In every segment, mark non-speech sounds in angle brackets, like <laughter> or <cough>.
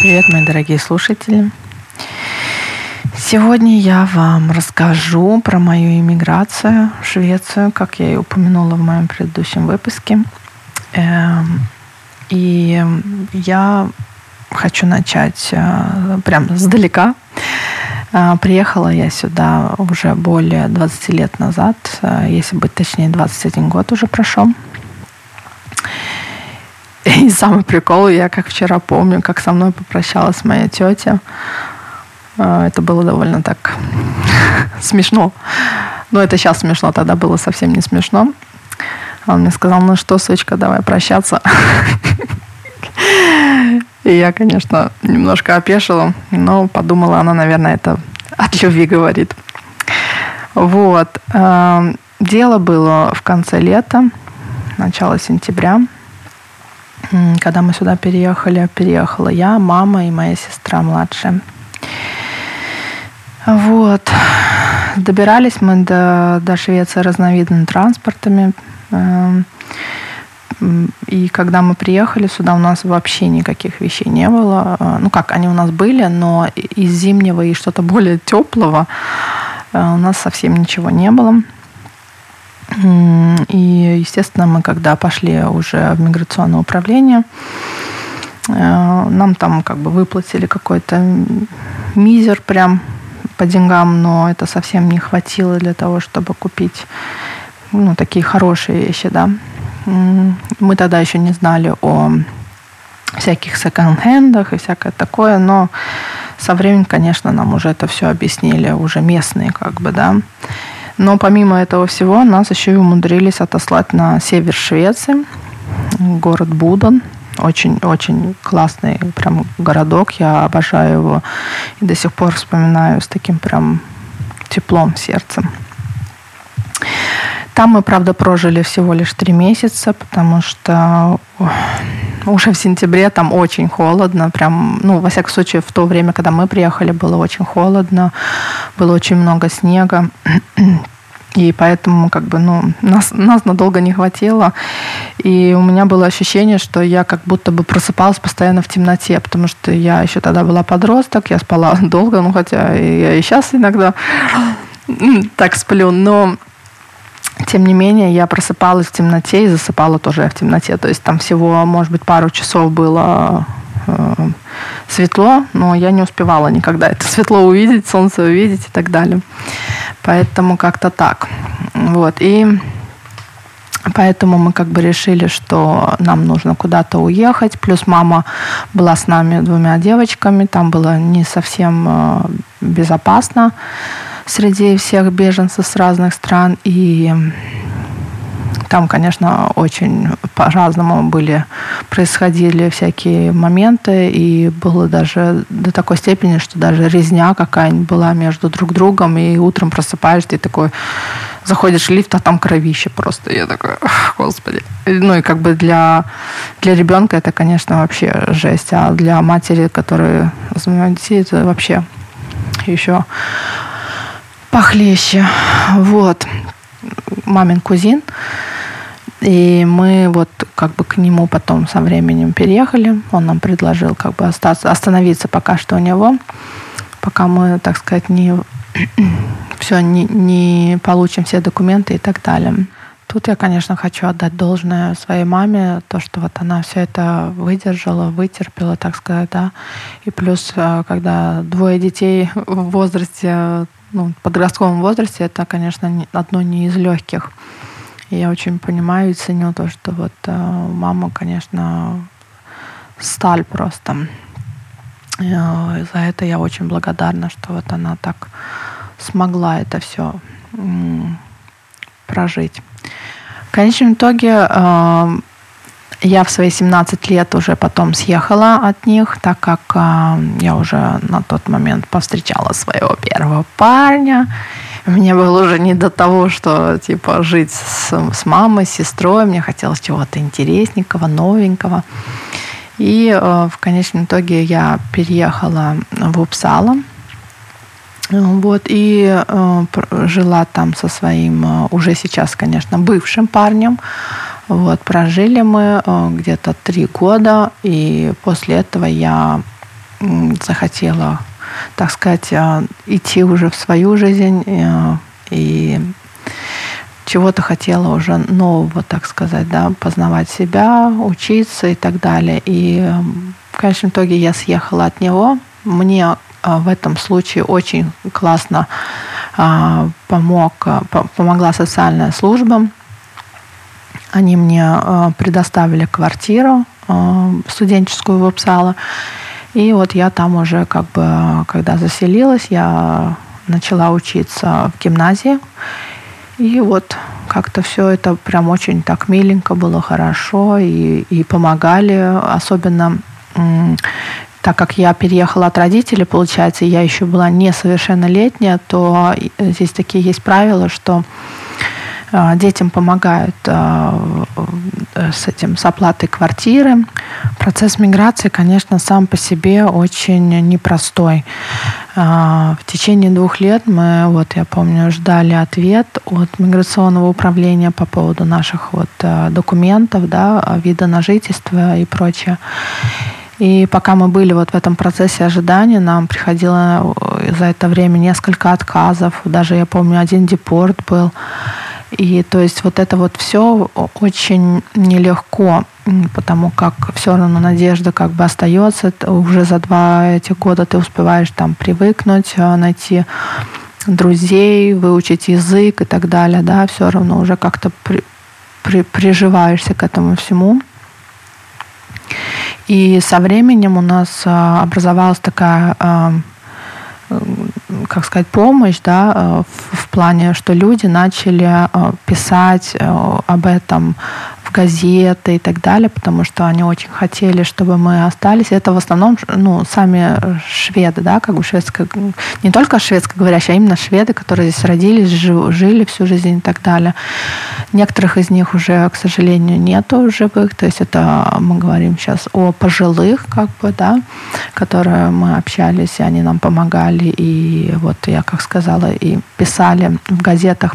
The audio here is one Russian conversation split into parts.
Привет, мои дорогие слушатели. Сегодня я вам расскажу про мою иммиграцию в Швецию, как я и упомянула в моем предыдущем выпуске. Эм, и я хочу начать э, прям сдалека. Э, приехала я сюда уже более 20 лет назад, э, если быть точнее, 21 год уже прошел. <laughs> И самый прикол, я как вчера помню, как со мной попрощалась моя тетя. Это было довольно так <laughs> смешно. Но это сейчас смешно, тогда было совсем не смешно. Он мне сказал, ну что, сучка, давай прощаться. <laughs> И я, конечно, немножко опешила, но подумала, она, наверное, это от любви говорит. Вот. Эм, дело было в конце лета, начало сентября. Когда мы сюда переехали, переехала я, мама и моя сестра младшая. Вот. Добирались мы до, до Швеции разновидными транспортами. Эм, и когда мы приехали сюда, у нас вообще никаких вещей не было. Э, ну как, они у нас были, но из зимнего и что-то более теплого э, у нас совсем ничего не было. И, естественно, мы когда пошли уже в миграционное управление, э, нам там как бы выплатили какой-то мизер прям по деньгам, но это совсем не хватило для того, чтобы купить ну, такие хорошие вещи, да. Мы тогда еще не знали о всяких секонд-хендах и всякое такое, но со временем, конечно, нам уже это все объяснили, уже местные как бы, да. Но помимо этого всего, нас еще и умудрились отослать на север Швеции, город Будан. Очень-очень классный прям городок, я обожаю его и до сих пор вспоминаю с таким прям теплом в сердце. Там мы, правда, прожили всего лишь три месяца, потому что уже в сентябре там очень холодно. Прям, ну, во всяком случае, в то время, когда мы приехали, было очень холодно, было очень много снега. И поэтому как бы, ну, нас, нас надолго не хватило. И у меня было ощущение, что я как будто бы просыпалась постоянно в темноте, потому что я еще тогда была подросток, я спала <laughs> долго, ну, хотя я и сейчас иногда так сплю, но тем не менее, я просыпалась в темноте и засыпала тоже в темноте. То есть там всего, может быть, пару часов было э, светло, но я не успевала никогда это светло увидеть, солнце увидеть и так далее. Поэтому как-то так. Вот. И Поэтому мы как бы решили, что нам нужно куда-то уехать. Плюс мама была с нами двумя девочками. Там было не совсем э, безопасно среди всех беженцев с разных стран. И там, конечно, очень по-разному были, происходили всякие моменты, и было даже до такой степени, что даже резня какая-нибудь была между друг другом, и утром просыпаешься, и такой заходишь в лифт, а там кровище просто. Я такой, господи. Ну и как бы для, для ребенка это, конечно, вообще жесть, а для матери, которая занимает детей, это вообще еще похлеще. Вот. Мамин кузин. И мы вот как бы к нему потом со временем переехали. Он нам предложил как бы остаться, остановиться пока что у него, пока мы, так сказать, не <clears throat> все не, не получим все документы и так далее. Тут я, конечно, хочу отдать должное своей маме, то, что вот она все это выдержала, вытерпела, так сказать, да. И плюс, э, когда двое детей в возрасте ну, подростковом возрасте это, конечно, одно не из легких. Я очень понимаю и ценю то, что вот э, мама, конечно, сталь просто. И, э, за это я очень благодарна, что вот она так смогла это все прожить. В конечном итоге э, я в свои 17 лет уже потом съехала от них, так как я уже на тот момент повстречала своего первого парня. Мне было уже не до того, что типа жить с, с мамой, с сестрой. Мне хотелось чего-то интересненького, новенького. И э, в конечном итоге я переехала в Упсало. Вот, и э, жила там со своим, э, уже сейчас, конечно, бывшим парнем. Вот, прожили мы э, где-то три года, и после этого я захотела, так сказать, идти уже в свою жизнь и чего-то хотела уже нового, так сказать, да, познавать себя, учиться и так далее. И в конечном итоге я съехала от него. Мне а, в этом случае очень классно а, помог, а, помогла социальная служба. Они мне предоставили квартиру студенческую в Упсало. И вот я там уже как бы, когда заселилась, я начала учиться в гимназии. И вот как-то все это прям очень так миленько было, хорошо, и, и помогали, особенно так как я переехала от родителей, получается, я еще была несовершеннолетняя, то здесь такие есть правила, что детям помогают а, с этим, с оплатой квартиры. Процесс миграции, конечно, сам по себе очень непростой. А, в течение двух лет мы, вот я помню, ждали ответ от миграционного управления по поводу наших вот документов, да, вида на жительство и прочее. И пока мы были вот в этом процессе ожидания, нам приходило за это время несколько отказов. Даже я помню, один депорт был. И то есть вот это вот все очень нелегко, потому как все равно надежда как бы остается. Уже за два этих года ты успеваешь там привыкнуть, а, найти друзей, выучить язык и так далее, да, все равно уже как-то при, при, приживаешься к этому всему. И со временем у нас а, образовалась такая а, как сказать, помощь, да, э, в, в плане, что люди начали э, писать э, об этом газеты и так далее, потому что они очень хотели, чтобы мы остались. Это в основном ну, сами шведы, да, как бы шведско, не только шведскоговорящие, а именно шведы, которые здесь родились, жили всю жизнь и так далее. Некоторых из них уже, к сожалению, нету живых, то есть это мы говорим сейчас о пожилых, как бы, да, которые мы общались, и они нам помогали, и вот я, как сказала, и писали в газетах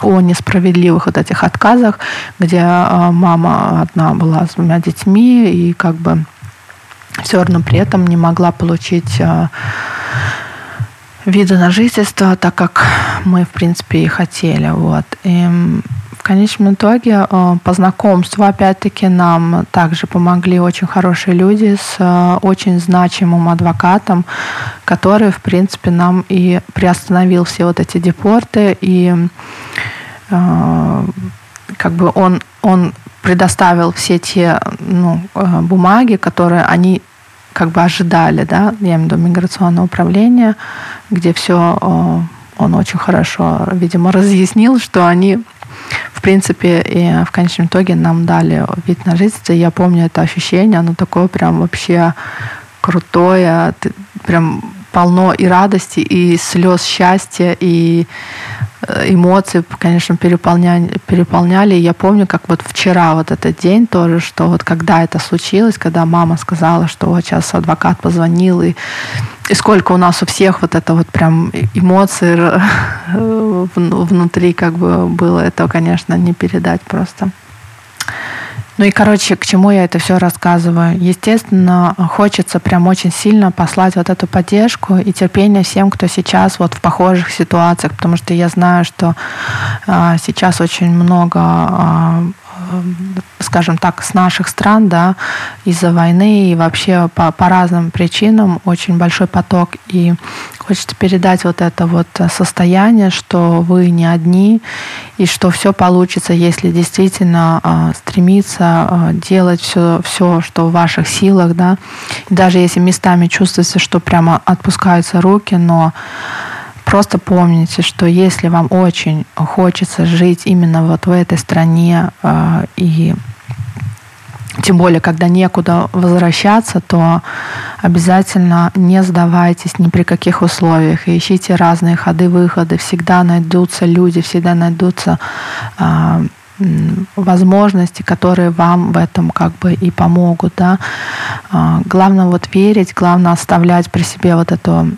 о несправедливых вот этих отказах, где а, мама одна была с двумя детьми и как бы все равно при этом не могла получить а, виды на жительство, так как мы, в принципе, и хотели. Вот. И в конечном итоге а, по знакомству, опять-таки, нам также помогли очень хорошие люди с очень значимым адвокатом, который, в принципе, нам и приостановил все вот эти депорты и Э, как бы он, он предоставил все те ну, э, бумаги, которые они как бы ожидали, да, я имею в виду миграционное управление, где все э, он очень хорошо, видимо, разъяснил, что они, в принципе, и в конечном итоге нам дали вид на жительство. Я помню это ощущение, оно такое прям вообще крутое, прям полно и радости, и слез счастья, и Э, эмоции, конечно, переполняли, переполняли. Я помню, как вот вчера вот этот день тоже, что вот когда это случилось, когда мама сказала, что вот сейчас адвокат позвонил, и, и сколько у нас у всех вот это вот прям эмоции <laughs> внутри как бы было, это, конечно, не передать просто. Ну и, короче, к чему я это все рассказываю? Естественно, хочется прям очень сильно послать вот эту поддержку и терпение всем, кто сейчас вот в похожих ситуациях, потому что я знаю, что а, сейчас очень много а, скажем так, с наших стран, да, из-за войны и вообще по, по разным причинам очень большой поток. И хочется передать вот это вот состояние, что вы не одни, и что все получится, если действительно э, стремиться э, делать все, все, что в ваших силах, да. И даже если местами чувствуется, что прямо отпускаются руки, но Просто помните, что если вам очень хочется жить именно вот в этой стране э, и тем более, когда некуда возвращаться, то обязательно не сдавайтесь ни при каких условиях. Ищите разные ходы-выходы. Всегда найдутся люди, всегда найдутся э, возможности, которые вам в этом как бы и помогут. Да? Э, главное вот верить, главное оставлять при себе вот эту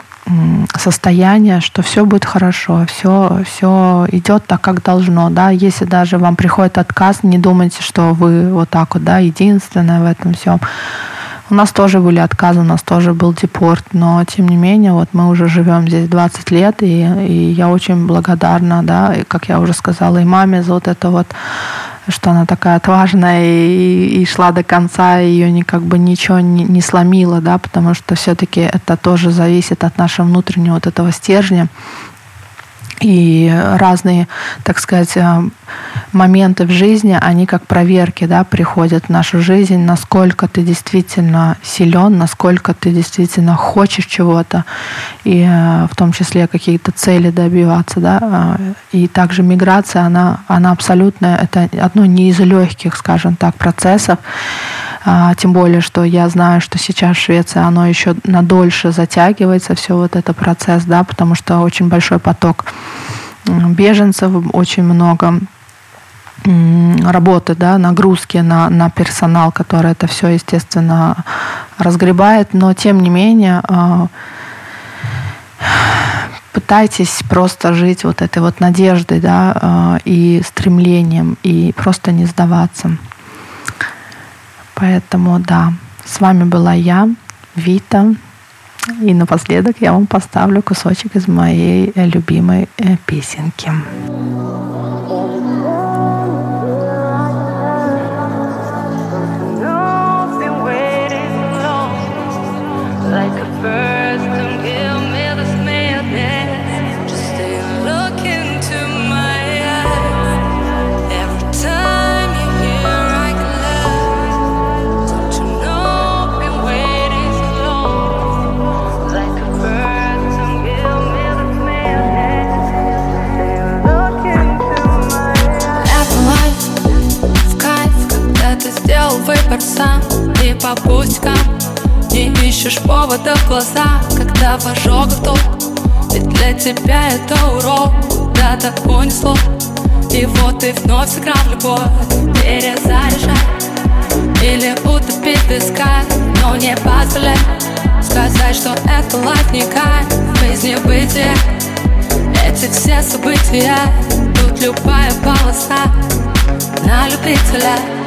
состояние, что все будет хорошо, все, все идет так, как должно, да, если даже вам приходит отказ, не думайте, что вы вот так вот, да, единственное в этом всем. У нас тоже были отказы, у нас тоже был депорт, но тем не менее, вот мы уже живем здесь 20 лет, и, и я очень благодарна, да, и, как я уже сказала, и маме за вот это вот что она такая отважная и, и шла до конца, и ее ни, как бы ничего не, не сломило, да, потому что все-таки это тоже зависит от нашего внутреннего вот этого стержня и разные, так сказать, э, моменты в жизни, они как проверки, да, приходят в нашу жизнь, насколько ты действительно силен, насколько ты действительно хочешь чего-то, и э, в том числе какие-то цели добиваться, да, э, и также миграция, она, она абсолютно, это одно не из легких, скажем так, процессов, тем более, что я знаю, что сейчас в Швеции оно еще надольше затягивается, все вот это процесс, да, потому что очень большой поток беженцев, очень много работы, да, нагрузки на, на персонал, который это все, естественно, разгребает, но тем не менее а, пытайтесь просто жить вот этой вот надеждой, да, а, и стремлением, и просто не сдаваться. Поэтому да, с вами была я, Вита. И напоследок я вам поставлю кусочек из моей любимой э, песенки. Ищешь повода в глаза, когда в ожогах Ведь для тебя это урок, куда-то унесло И вот ты вновь сыграл любовь, перезаряжай Или утопить в песка, но не позволяй. Сказать, что это лайф не кайф, без небытия Эти все события, тут любая полоса на любителя